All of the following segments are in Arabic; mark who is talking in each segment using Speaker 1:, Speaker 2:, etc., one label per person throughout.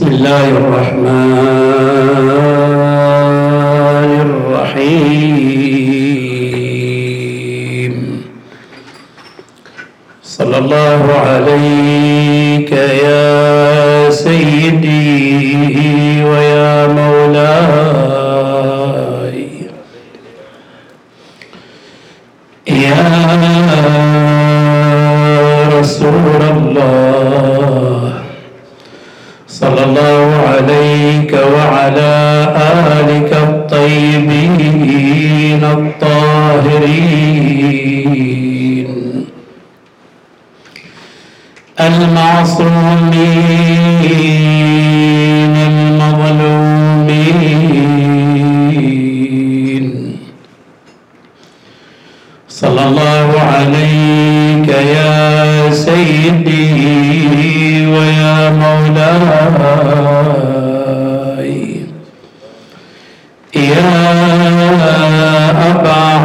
Speaker 1: بسم الله الرحمن الرحيم. صلى الله عليك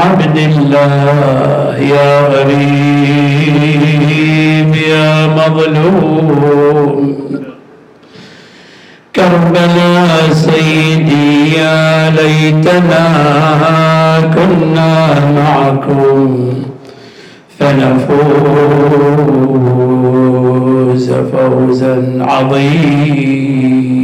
Speaker 1: عبد الله يا غريب يا مظلوم. كربلاء سيدي يا ليتنا كنا معكم فنفوز فوزا عظيما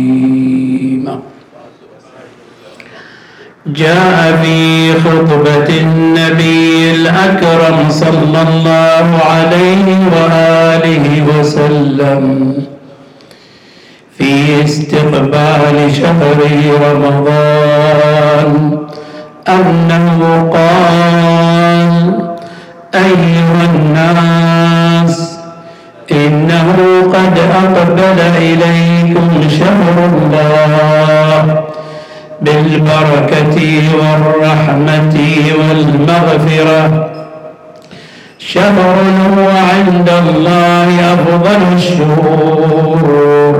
Speaker 1: جاء في خطبة النبي الأكرم صلى الله عليه وآله وسلم في استقبال شهر رمضان. أنه قال أيها الناس إنه قد أقبل إليكم شهر الله. بالبركة والرحمة والمغفرة. شهر هو عند الله أفضل الشهور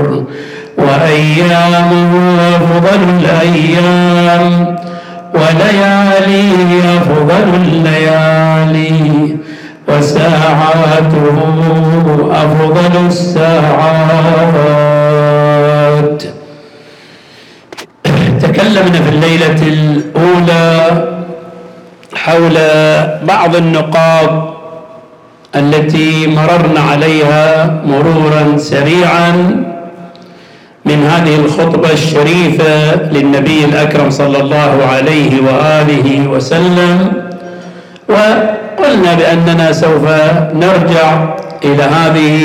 Speaker 1: وأيامه أفضل الأيام ولياليه أفضل الليالي وساعاته أفضل الساعات. تكلمنا في الليلة الأولى حول بعض النقاط التي مررنا عليها مرورا سريعا من هذه الخطبة الشريفة للنبي الأكرم صلى الله عليه وآله وسلم. وقلنا بأننا سوف نرجع إلى هذه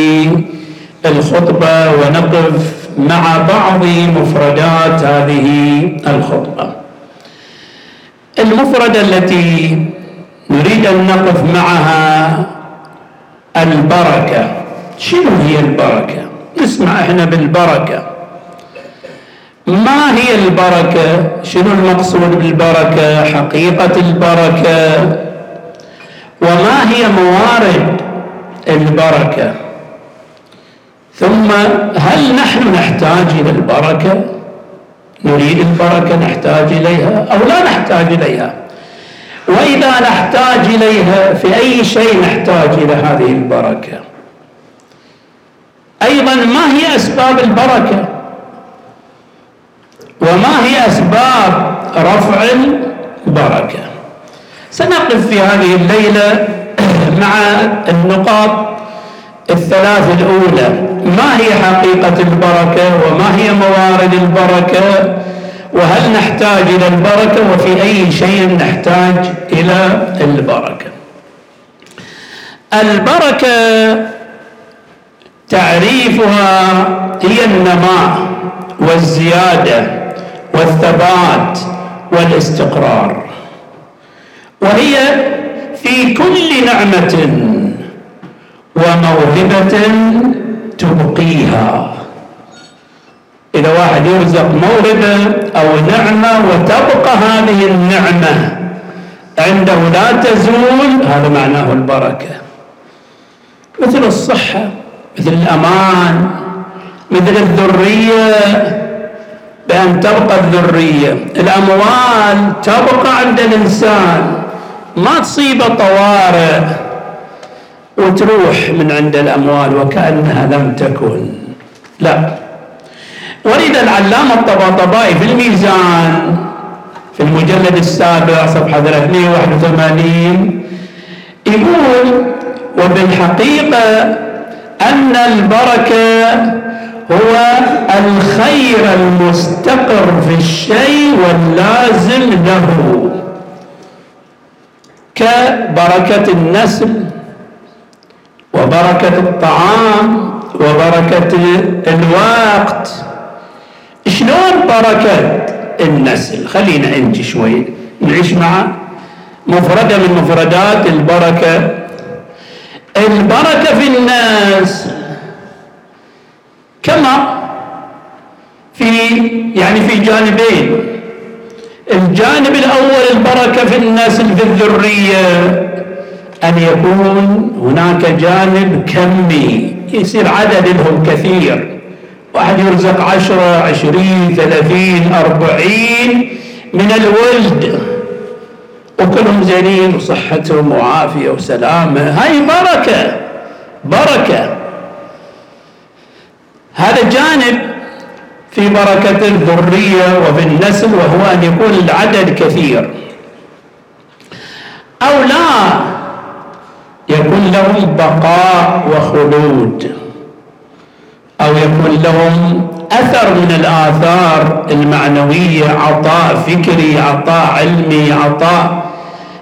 Speaker 1: الخطبة ونقف مع بعض مفردات هذه الخطبة. المفردة التي نريد أن نقف معها البركة. شنو هي البركة؟ نسمع إحنا بالبركة. ما هي البركة؟ شنو المقصود بالبركة؟ حقيقة البركة. وما هي موارد البركة؟ ثم هل نحن نحتاج إلى البركة؟ نريد البركة نحتاج إليها أو لا نحتاج إليها؟ وإذا نحتاج إليها في أي شيء نحتاج إلى هذه البركة؟ أيضا ما هي أسباب البركة؟ وما هي أسباب رفع البركة؟ سنقف في هذه الليلة مع النقاط الثلاث الأولى. ما هي حقيقة البركة وما هي موارد البركة وهل نحتاج إلى البركة وفي أي شيء نحتاج إلى البركة؟ البركة تعريفها هي النماء والزيادة والثبات والاستقرار. وهي في كل نعمة وموهبة إذا واحد يرزق موهبة أو نعمة وتبقى هذه النعمة. عنده لا تزول. هذا معناه البركة. مثل الصحة مثل الأمان مثل الذرية. بأن تبقى الذرية. الأموال تبقى عند الإنسان. ما تصيبه طوارئ وتروح من عند الأموال وكأنها لم تكن. لا. ولذا العلامة الطباطبائي في الميزان في المجلد السابع صفحة 381 يقول وبالحقيقة أن البركة هو الخير المستقر في الشيء واللازم له. كبركة النسل وبركة الطعام وبركة الوقت شلون بركة النسل؟ خلينا نجي شوي نعيش مع مفردة من مفردات البركة. البركة في الناس كما في يعني في جانبين. الجانب الأول البركة في النسل في الذرية. أن يكون هناك جانب كمي يصير عدد لهم كثير. واحد يرزق عشرة عشرين ثلاثين أربعين من الولد. وكلهم زينين وصحتهم وعافية وسلامة. هاي بركة بركة. هذا جانب في بركة الذرية وفي النسل وهو أن يكون العدد كثير. أو لا يكون لهم بقاء وخلود. أو يكون لهم أثر من الآثار المعنوية عطاء فكري عطاء علمي عطاء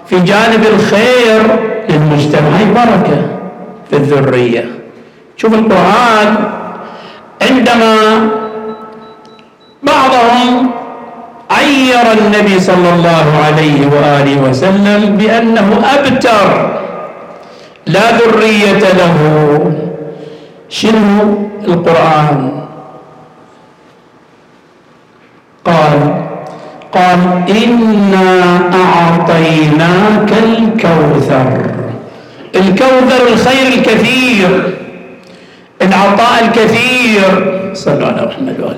Speaker 1: في جانب الخير للمجتمع. بركة في الذرية. شوف القرآن عندما بعضهم عير النبي صلى الله عليه وآله وسلم بأنه أبتر لا ذرية له. شنو القرآن؟ قال قال إنا أعطيناك الكوثر. الكوثر الخير الكثير. العطاء الكثير. صلوا على محمد وآل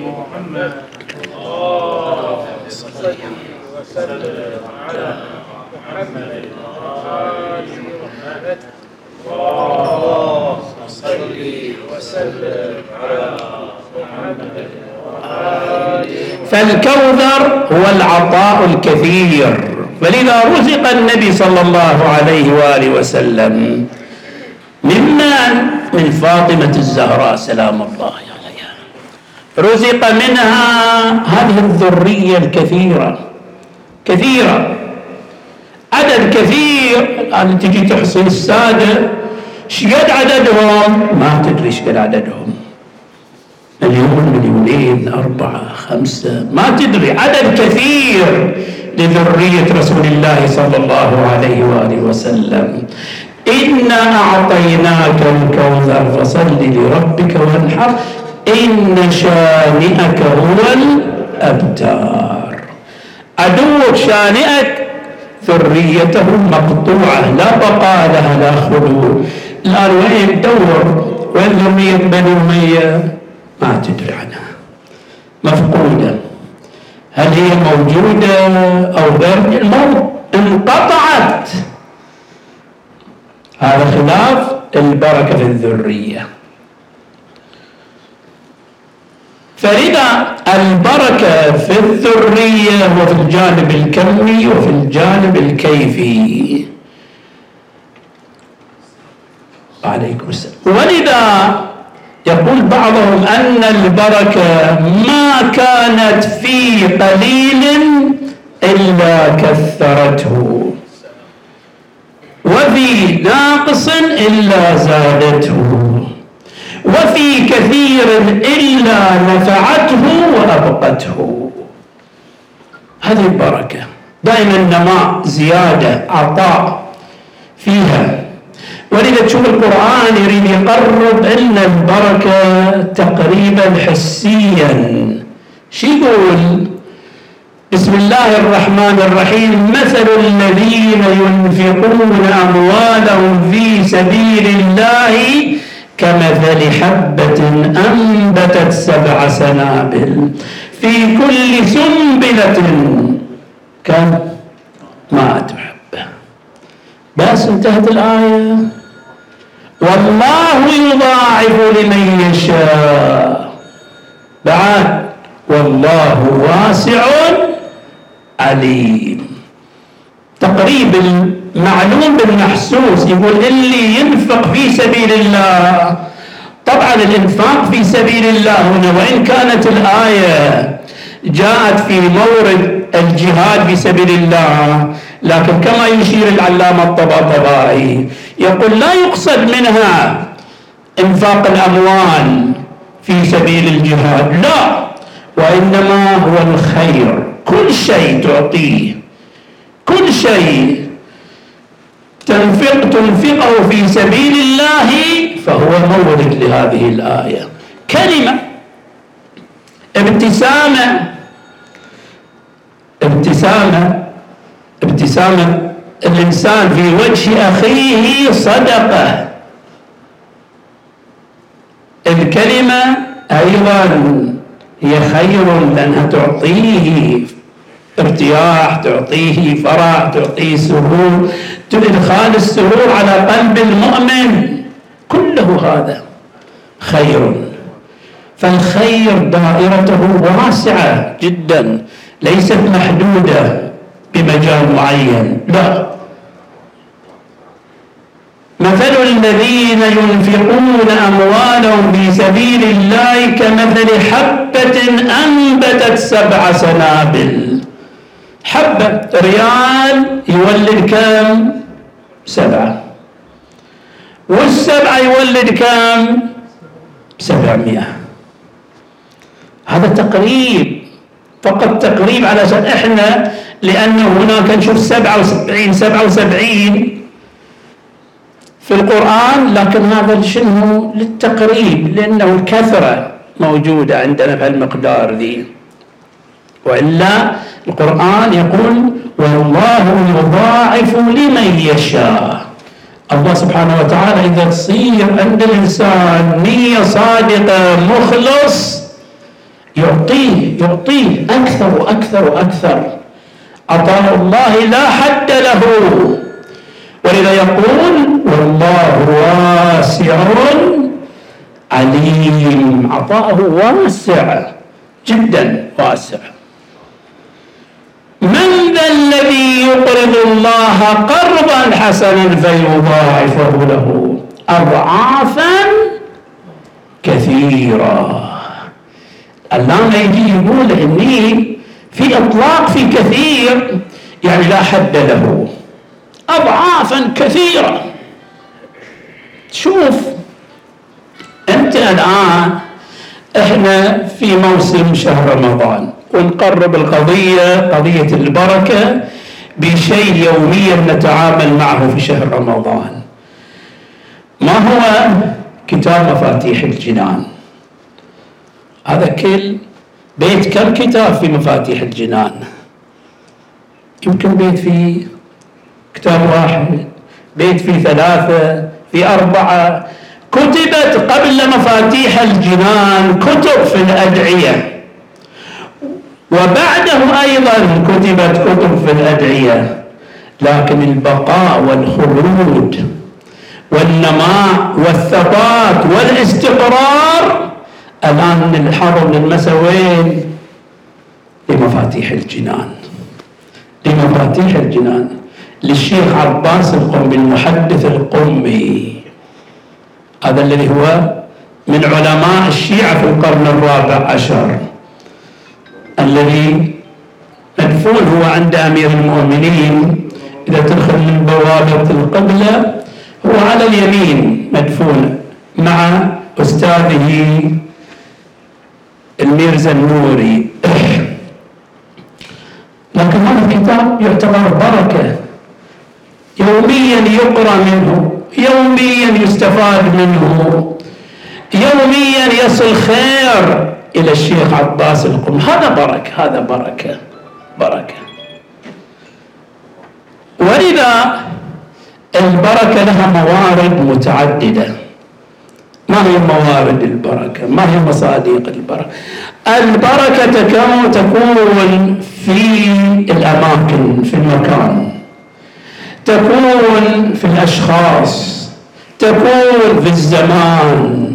Speaker 1: محمد صلى على محمد وسلم على محمد وآل محمد اللهم صل وسلم على محمد فالكوثر هو العطاء الكثير فلذا رزق النبي صلى الله عليه وآله وسلم ممن من فاطمة الزهراء سلام الله عليها. رزق منها هذه الذرية الكثيرة كثيرة. عدد كثير. الآن تجي تحصي السادة شقد عددهم. ما تدري شقد عددهم. مليون مليونين أربعة خمسة ما تدري. عدد كثير لذرية رسول الله صلى الله عليه وآله وسلم. إنا أعطيناك الكوثر فصل لربك وانحر. إن شانئك هو الأبتار. عدوك شانئك ذريته مقطوعة لا بقاء لها لا خلود. الآن وين دور وين ذرية بني أمية ما تدري عنها. مفقودة. هل هي موجودة أو غير؟ الموت انقطعت. هذا خلاف البركة في الذرية. فلذا البركة في الذرية وفي الجانب الكمي وفي الجانب الكيفي. عليكم السلام. ولذا يقول بعضهم أن البركة ما كانت في قليل إلا كثرته. وفي ناقص إلا زادته. وفي كثير إلا نفعته وأبقته. هذه البركة. دائما نماء زيادة عطاء فيها ولذا تشوف القرآن يريد يقرب لنا البركة تقريبا حسيا. شو يقول؟ بسم الله الرحمن الرحيم. مثل الذين ينفقون أموالهم في سبيل الله كمثل حبة أنبتت سبع سنابل في كل سنبلة. كم؟ ما تحبه بس انتهت الآية. والله يضاعف لمن يشاء. بعد. والله واسع عليم. تقريب المعلوم بالمحسوس. يقول اللي ينفق في سبيل الله. طبعا الإنفاق في سبيل الله هنا وإن كانت الآية جاءت في مورد الجهاد في سبيل الله لكن كما يشير العلامة الطباطبائي يقول لا يقصد منها إنفاق الأموال في سبيل الجهاد لا وإنما هو الخير. كل شيء تعطيه كل شيء تنفق تنفقه في سبيل الله فهو مورد لهذه الآية. كلمة ابتسامة ابتسامة ابتسامة الإنسان في وجه أخيه صدقة الكلمة أيضا هي خير لأنها تعطيه ارتياح تعطيه فرح تعطيه سرور. إدخال السرور على قلب المؤمن. كله هذا خير. فالخير دائرته واسعة جدا ليست محدودة. بمجال معين. لا. مثل الذين ينفقون أموالهم في سبيل الله كمثل حبة أنبتت سبع سنابل. حبة ريال يولد كم؟ سبعة. والسبعة يولد كم؟ سبعمائة. هذا تقريب. فقط تقريب على إحنا لأنه هناك نشوف سبعة وسبعين سبعة وسبعين في القرآن لكن هذا شنو؟ للتقريب لأنه الكثرة موجودة عندنا بهالمقدار ذي. وإلا القرآن يقول والله يضاعف لمن يشاء. الله سبحانه وتعالى إذا تصير عند الإنسان نية صادقة مخلص يعطيه يعطيه أكثر وأكثر وأكثر. عطاء الله لا حد له. ولذا يقول والله واسع عليم. عطاءه واسع جدا واسع. من ذا الذي يقرض الله قرضا حسنا فيضاعفه له؟ أضعافا كثيرا اللام يجي يقول إني في أطلاق في كثير يعني لا حد له. اضعافا كثيرة. شوف أنت الآن إحنا في موسم شهر رمضان ونقرب القضية قضية البركة بشيء يوميا نتعامل معه في شهر رمضان. ما هو؟ كتاب مفاتيح الجنان. هذا كل بيت كم كتاب في مفاتيح الجنان؟ يمكن بيت فيه كتاب واحد بيت فيه ثلاثة في أربعة. كتبت قبل مفاتيح الجنان كتب في الأدعية. وبعده أيضا كتبت كتب في الأدعية. لكن البقاء والخلود والنماء والثبات والاستقرار الآن ننحر للمسا وين؟ لمفاتيح الجنان. لمفاتيح الجنان. للشيخ عباس القمي المحدث القمي. هذا الذي هو من علماء الشيعة في القرن الرابع عشر. الذي مدفون هو عند أمير المؤمنين. إذا تدخل من بوابة القبلة هو على اليمين مدفون مع أستاذه الميرزا النوري. لكن هذا الكتاب يعتبر بركة. يوميا يقرأ منه يوميا يستفاد منه يوميا يصل خير إلى الشيخ عباس القم. هذا بركة هذا بركة بركة. ولذا البركة لها موارد متعددة. ما هي موارد البركة؟ ما هي مصادق البركة؟ البركة تكون في الأماكن في المكان. تكون في الأشخاص. تكون في الزمان.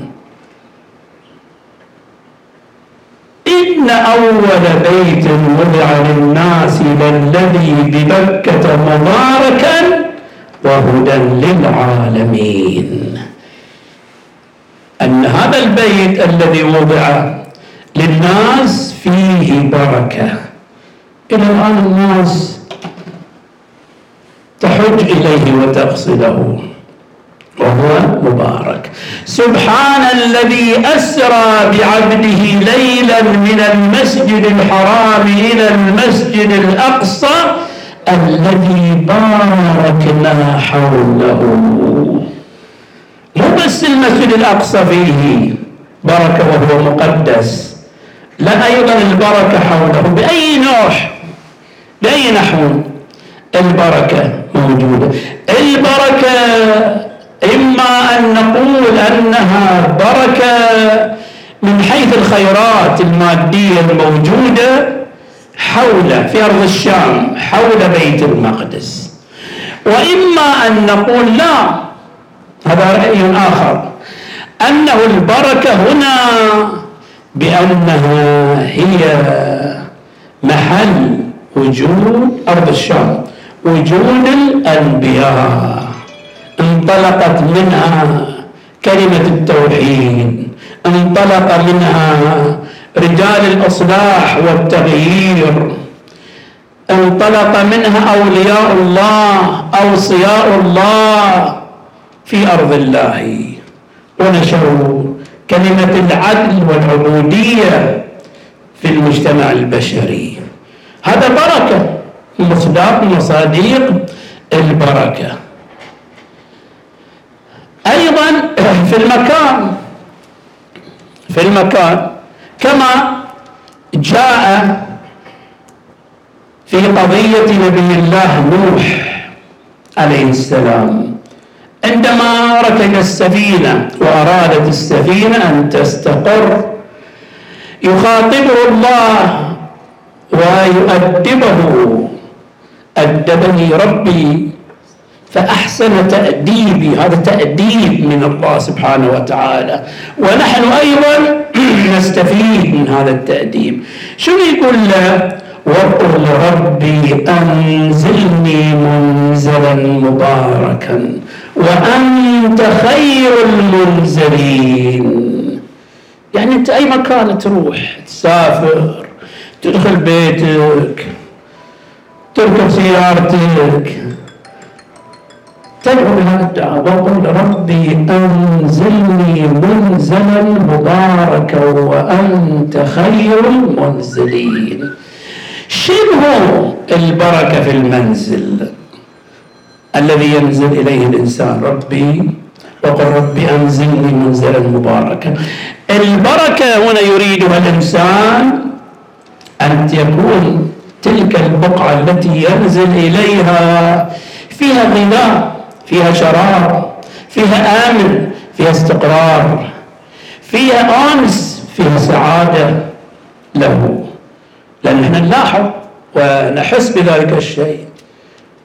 Speaker 1: إن أول بيت وضع للناس للذي ببكة مباركا وهدى للعالمين. أن هذا البيت الذي وضع للناس فيه بركة. إلى الآن الناس تحج إليه وتقصده. وهو مبارك. سبحان الذي أسرى بعبده ليلا من المسجد الحرام إلى المسجد الأقصى الذي باركنا حوله. مو بس المسجد الأقصى فيه بركة وهو مقدس. لا أيضا البركة حوله. بأي نوع؟ بأي نحو؟ البركة موجودة. البركة إما أن نقول أنها بركة من حيث الخيرات المادية الموجودة حول في أرض الشام حول بيت المقدس. وإما أن نقول لا هذا رأي آخر. أنه البركة هنا بأنها هي محل وجود أرض الشام وجود الأنبياء. انطلقت منها كلمة التوحيد انطلق منها رجال الإصلاح والتغيير انطلق منها أولياء الله أوصياء الله في أرض الله. ونشروا كلمة العدل والعبودية في المجتمع البشري. هذا بركة مصداق مصاديق البركة. أيضا في المكان في المكان كما جاء في قضية نبي الله نوح عليه السلام. عندما ركب السفينة وأرادت السفينة أن تستقر يخاطبه الله ويؤدبه. أدبني ربي فأحسن تأديبي هذا تأديب من الله سبحانه وتعالى. ونحن أيضا نستفيد من هذا التأديب. شو يقول له؟ وقل ربي أنزلني منزلا مباركا. وأنت خير المنزلين يعني أنت أي مكان تروح تسافر تدخل بيتك تركب سيارتك. تدعو بهذا الدعاء وقل ربي أنزلني منزلا مباركا وأنت خير المنزلين. شبه البركة في المنزل. الذي ينزل إليه الإنسان ربي وقل ربي أنزلني منزلا مباركا. البركة هنا يريدها الإنسان أن تكون تلك البقعة التي ينزل إليها. فيها غذاء فيها شراب فيها آمن فيها استقرار فيها أنس فيها سعادة له. لأن إحنا نلاحظ ونحس بذلك الشيء.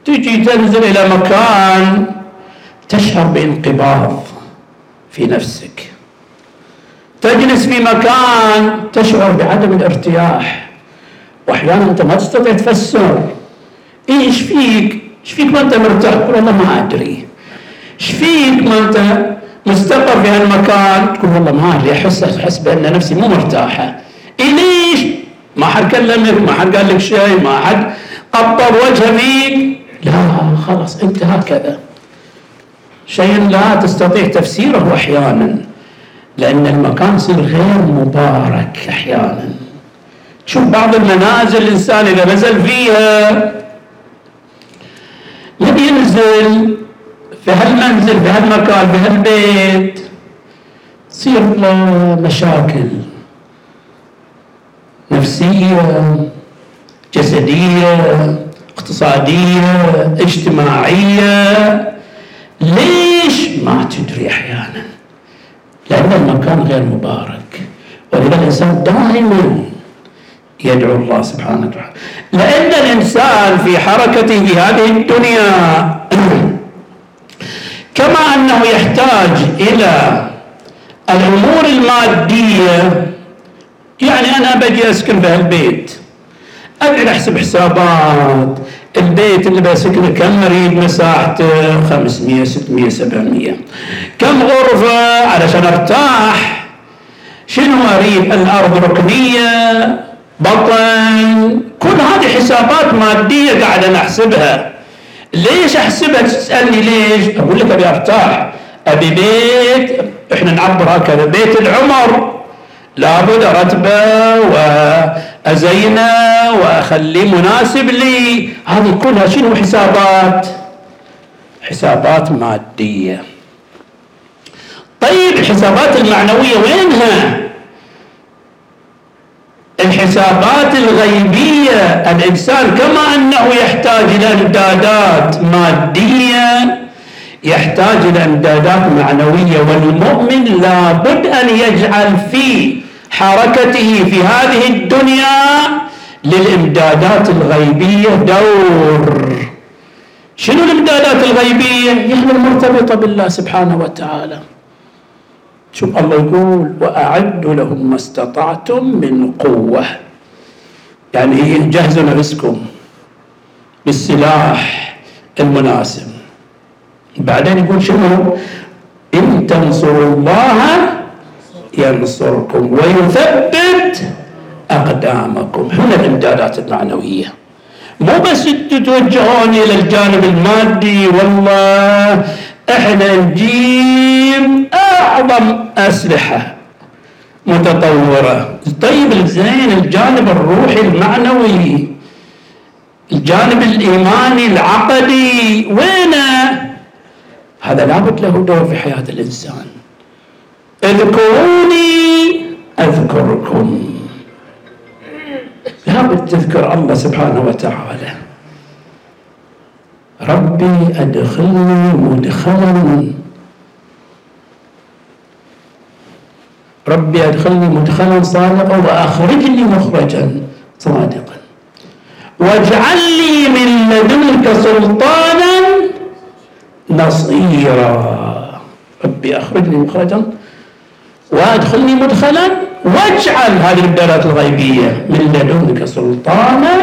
Speaker 1: تجي تنزل إلى مكان تشعر بانقباض في نفسك. تجلس في مكان تشعر بعدم الارتياح. واحيانا أنت ما تستطيع تفسر. إيش فيك؟ إيش فيك ما أنت مرتاح؟ والله ما أدري. إيش فيك ما أنت مستقر في هالمكان؟ تقول والله ما أدري. احس أحس بأن نفسي مو مرتاحة. إيه ليش ما حد كلمك ما حد قال لك شيء ما حد قطر وجهه فيك لا خلاص انت هكذا. شيء لا تستطيع تفسيره أحيانا لأن المكان يصير غير مبارك أحيانا. تشوف بعض المنازل الإنسان إذا نزل فيها يبي ينزل في هالمنزل في هالمكان في هالبيت تصير له مشاكل نفسية جسدية اقتصادية اجتماعية. ليش ما تدري أحيانا؟ لأن المكان غير مبارك. ولذا الإنسان دائما يدعو الله سبحانه وتعالى. لأن الإنسان في حركته في هذه الدنيا أنه يحتاج إلى الأمور المادية. يعني أنا بجي أسكن في أقعد أحسب حسابات. البيت اللي بسكنه كم مريض مساحته؟ 500 600 700 كم غرفة؟ علشان أرتاح. شنو اريد الأرض ركنية بطن. كل هذه حسابات مادية قاعد أنا أحسبها. ليش أحسبها؟ تسألني ليش؟ أقول لك أبي أرتاح. أبي بيت. إحنا نعبر هكذا. بيت العمر. لابد ارتبه وازينه واخليه مناسب لي. هذه كلها شنو؟ حسابات. حسابات مادية. طيب الحسابات المعنوية وينها؟ الحسابات الغيبية. الإنسان كما أنه يحتاج إلى إمدادات مادية يحتاج إلى إمدادات معنوية والمؤمن لابد أن يجعل في حركته في هذه الدنيا للإمدادات الغيبية دور. شنو الإمدادات الغيبية؟ يعني المرتبطة بالله سبحانه وتعالى. شوف الله يقول واعدوا لهم ما استطعتم من قوة. يعني جهزوا نفسكم بالسلاح المناسب. بعدين يقول شنو؟ إن تنصروا الله ينصركم ويثبت أقدامكم. هنا الإمدادات المعنوية مو بس تتوجهون إلى الجانب المادي والله إحنا نجيب أعظم أسلحة متطورة. طيب زين الجانب الروحي المعنوي الجانب الإيماني العقدي وينه؟ هذا لابد له دور في حياة الإنسان. اذكروني أذكركم. لابد تذكر الله سبحانه وتعالى. ربي أدخلني مدخلا. ربي أدخلني مدخلا صادقا وأخرجني مخرجا صادقا. واجعل لي من لدنك سلطانا نصيرا. ربي أخرجني مخرجا وأدخلني مدخلا واجعل هذه الدارات الغيبية من لدنك سلطانا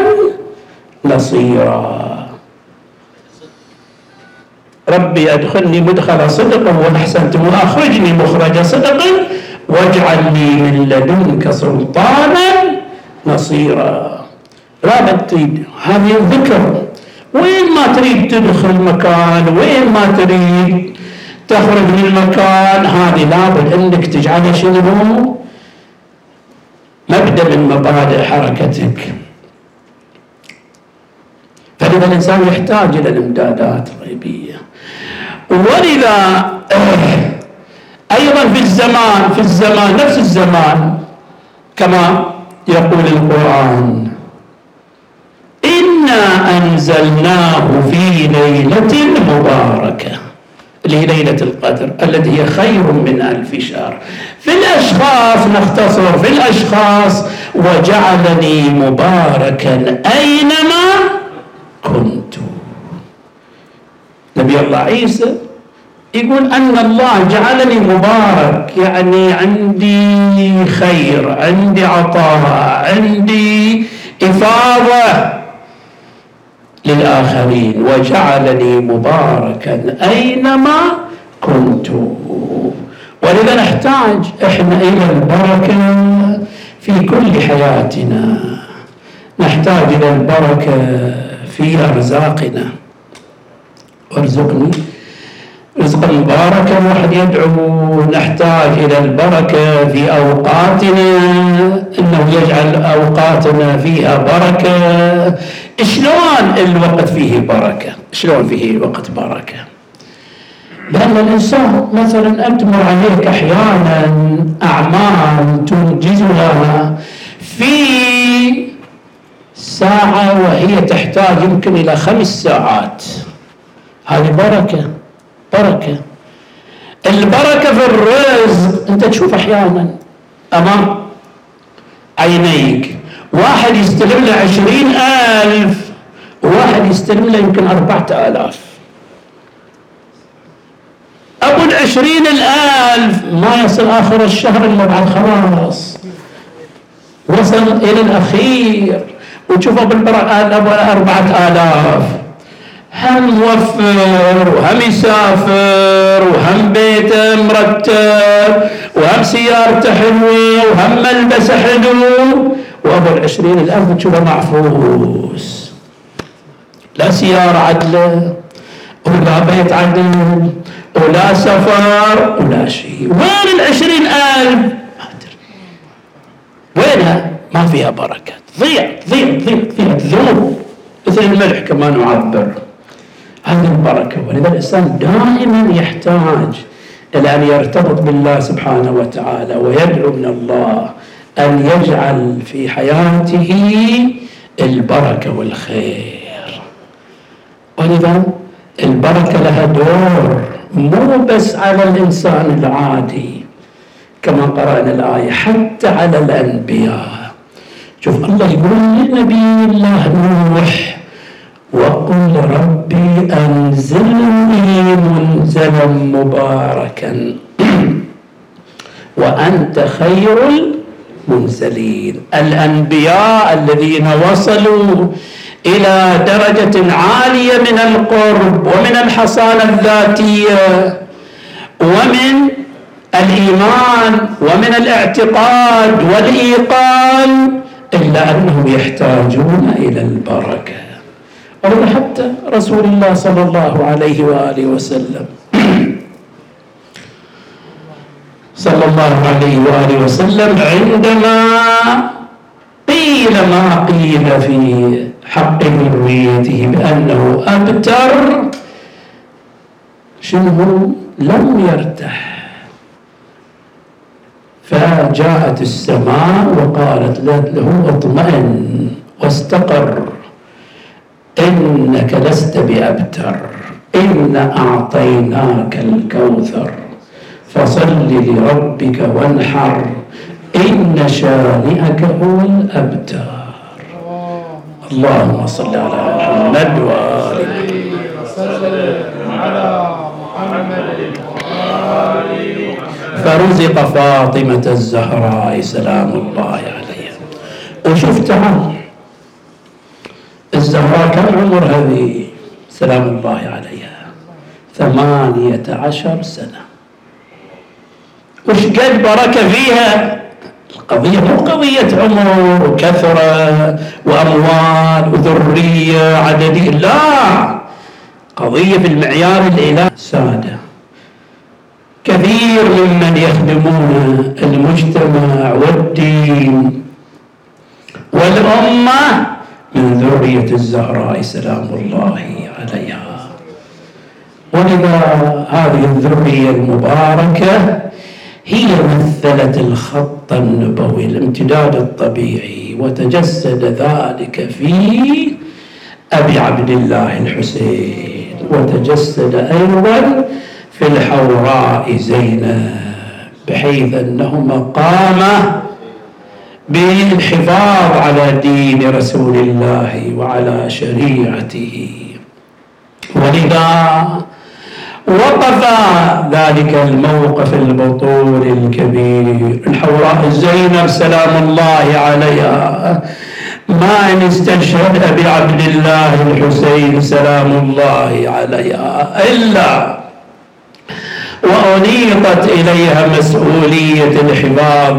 Speaker 1: نصيرا. ربي أدخلني مدخل صدق وأحسنت. وأخرجني مخرج صدق واجعل لي من لدنك سلطانا نصيرا. لا بد هذه الذكر. وين ما تريد تدخل مكان وين ما تريد تخرج من المكان. هذه لابد انك تجعلها شنو مبدأ من مبادئ حركتك. فلذا الإنسان يحتاج إلى الإمدادات الغيبية. ولذا أيضا في الزمان في الزمان نفس الزمان كما يقول القرآن إنا أنزلناه في ليلة مباركة. اللي هي ليلة القدر التي هي خير من ألف شهر. في الأشخاص نختصر في الأشخاص وجعلني مباركا أينما كنت. نبي الله عيسى يقول أن الله جعلني مبارك يعني عندي خير عندي عطاء عندي إفاضة. للآخرين وجعلني مباركا أينما كنت. ولذا نحتاج إحنا إلى البركة في كل حياتنا. نحتاج إلى البركة في أرزاقنا. وارزقني رزقا مباركا واحد يدعو نحتاج إلى البركة في أوقاتنا إنه يجعل أوقاتنا فيها بركة. شلون الوقت فيه بركة؟ شلون فيه الوقت بركة؟ لأن الإنسان مثلا أنت عليك أحيانا أعمال تنجزها في ساعة وهي تحتاج يمكن إلى خمس ساعات. هذه بركة. بركة البركة في الرزق أنت تشوف أحيانا أمام عينيك. واحد يستلم له عشرين ألف وواحد يستلم له يمكن أربعة آلاف. أو العشرين الألف ما يصل آخر الشهر إلا بعد خلاص. وصل إلى الأخير. وشوفوا بالبركة أربعة آلاف. هم موفر وهم يسافر وهم بيته مرتب وهم سيارته حلوة وهم ملبسه حلو. وأبو العشرين الألف تشوفه معفوس لا سيارة عدلة ولا بيت عدل ولا سفر ولا شيء وين العشرين ألف؟ ما أدري. وينها؟ ما فيها بركة ضيع ضيع ضيع ضيع ذنوب مثل الملح كما نعبر هذه البركة. ولذا الإنسان دائما يحتاج إلى أن يرتبط بالله سبحانه وتعالى ويدعو من الله أن يجعل في حياته البركة والخير. ولذا البركة لها دور مو بس على الإنسان العادي كما قرأنا الآية حتى على الأنبياء. شوف الله يقول لنبي الله نوح وقل ربي أنزلني منزلا مباركا. وأنت خير المنزلين. الأنبياء الذين وصلوا إلى درجة عالية من القرب ومن الحصانة الذاتية ومن الإيمان ومن الاعتقاد والإيقان إلا أنهم يحتاجون إلى البركة. أو حتى رسول الله صلى الله عليه وآله وسلم. صلى الله عليه وآله وسلم عندما قيل ما قيل في حق ذريته بأنه أبتر شنو؟ لم يرتاح فجاءت السماء وقالت له أطمئن واستقر. إنك لست بأبتر. إن أعطيناك الكوثر. فصل لربك وانحر. إن شانئك هو الأبتر. اللهم صل على محمد وآل فرزق فاطمة الزهراء سلام الله عليها. وشفتها الزهراء كم عمر هذه؟ سلام الله عليها. ثمانية عشر سنة. وش قد بركة فيها؟ القضية مو قضية عمر وكثرة وأموال وذرية عددية لا! قضية في المعيار الإلهي سادة. كثير ممن يخدمون المجتمع والدين والأمة من ذرية الزهراء سلام الله عليها. ولذا هذه الذرية المباركة هي مثلت الخط النبوي الامتداد الطبيعي وتجسد ذلك في أبي عبد الله الحسين وتجسد أيضا في الحوراء زينب بحيث أنهما قاما بالحفاظ على دين رسول الله وعلى شريعته. ولذا وقف ذلك الموقف البطول الكبير. الحوراء زينب سلام الله عليها. ما إن استشهد ابي عبد الله الحسين سلام الله عليها إلا وأنيطت إليها مسؤولية الحفاظ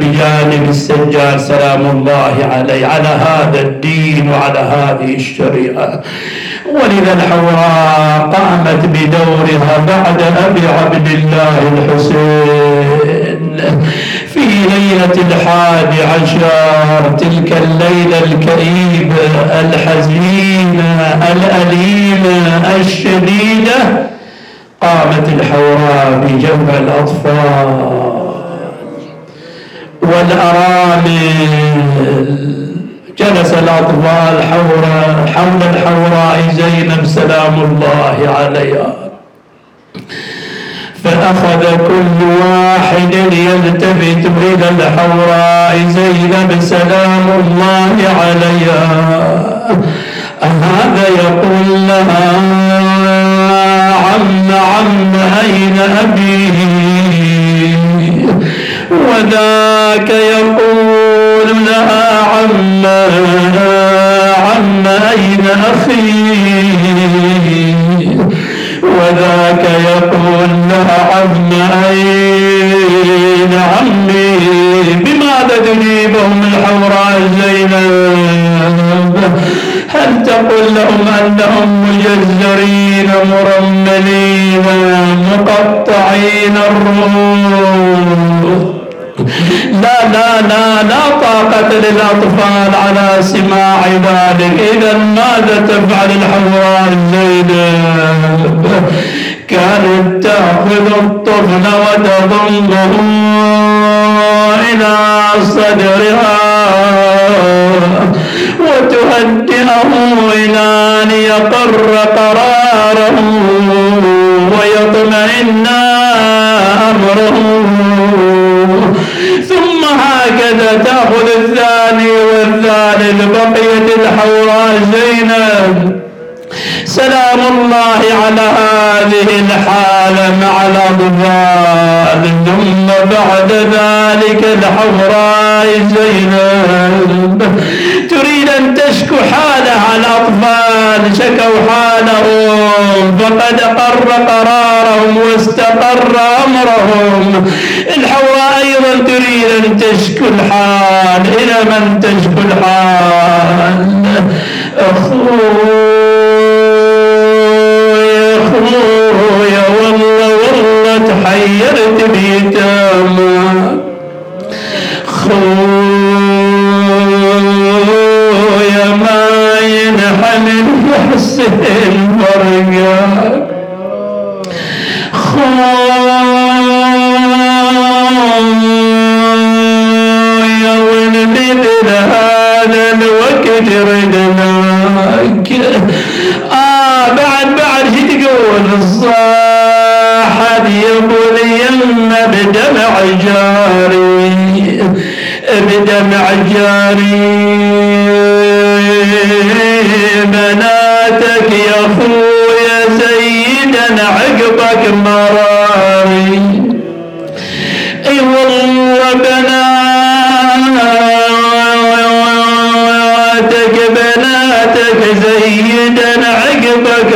Speaker 1: بجانب السجاد سلام الله عليه على هذا الدين وعلى هذه الشريعة. ولذا الحوراء قامت بدورها بعد أبي عبد الله الحسين. في ليلة الحادي عشر تلك الليلة الكئيبة الحزينة الأليمة الشديدة قامت الحوراء بجمع الأطفال. والأرامل جلس الأطفال حول حول الحوراء زينب سلام الله عليها. فأخذ كل واحد يلتفت إلى الحوراء زينب سلام الله عليها. هذا يقول لها عم عم أين أبي؟ وذاك يقول لها عم هل تقول لهم أنهم مجزرين مرملين مقطعين الروح لا لا لا لا طاقة للأطفال على سماع ذلك إذا ماذا تفعل الحواء زينب كانت تأخذ الطفل وتضمه إلى صدرها وتهدئه إلى أن يقر قراره ويطمئن أمره. ثم هكذا تأخذ الثاني والثالث بقية الحوراء زينب سلام الله على هذه الحالة مع الأطفال ثم بعد ذلك الحوراء زينب أن تشكو حالها الأطفال شكوا حالهم فقد قر قرارهم واستقر أمرهم. الحواء أيضا تريد أن تشكو الحال. إلى من تشكو الحال؟ أخوه يا والله والله تحيرت بيتامك. خويا ما ينحمل حسين فرقك خويا والبدل هذا الوقت ردناك آه بعد بعد شي تقول الصاحب يقول يما بدمع جاري بدمع جاري. بناتك يا خويا سيدا عقبك مراري. أي والله بناتك بناتك عقبك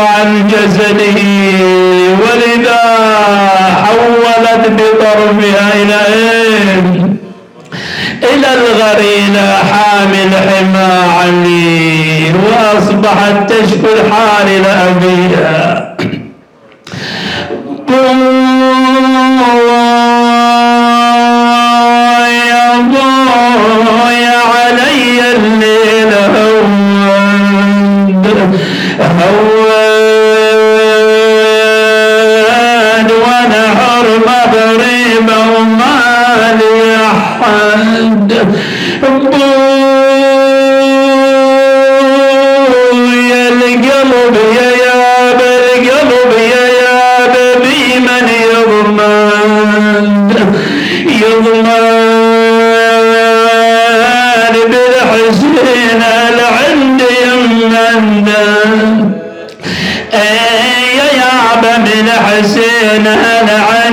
Speaker 1: عن جسده ولذا حولت بطرفها إلى إيه؟ إلى الغريلة حامل حمى علي وأصبحت تشكو الحال لأبيها يا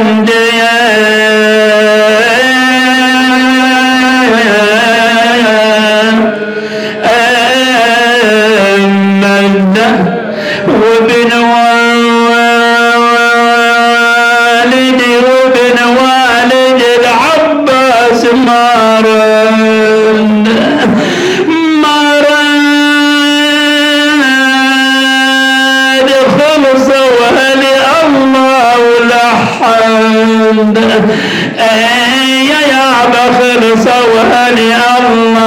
Speaker 1: and صواني الله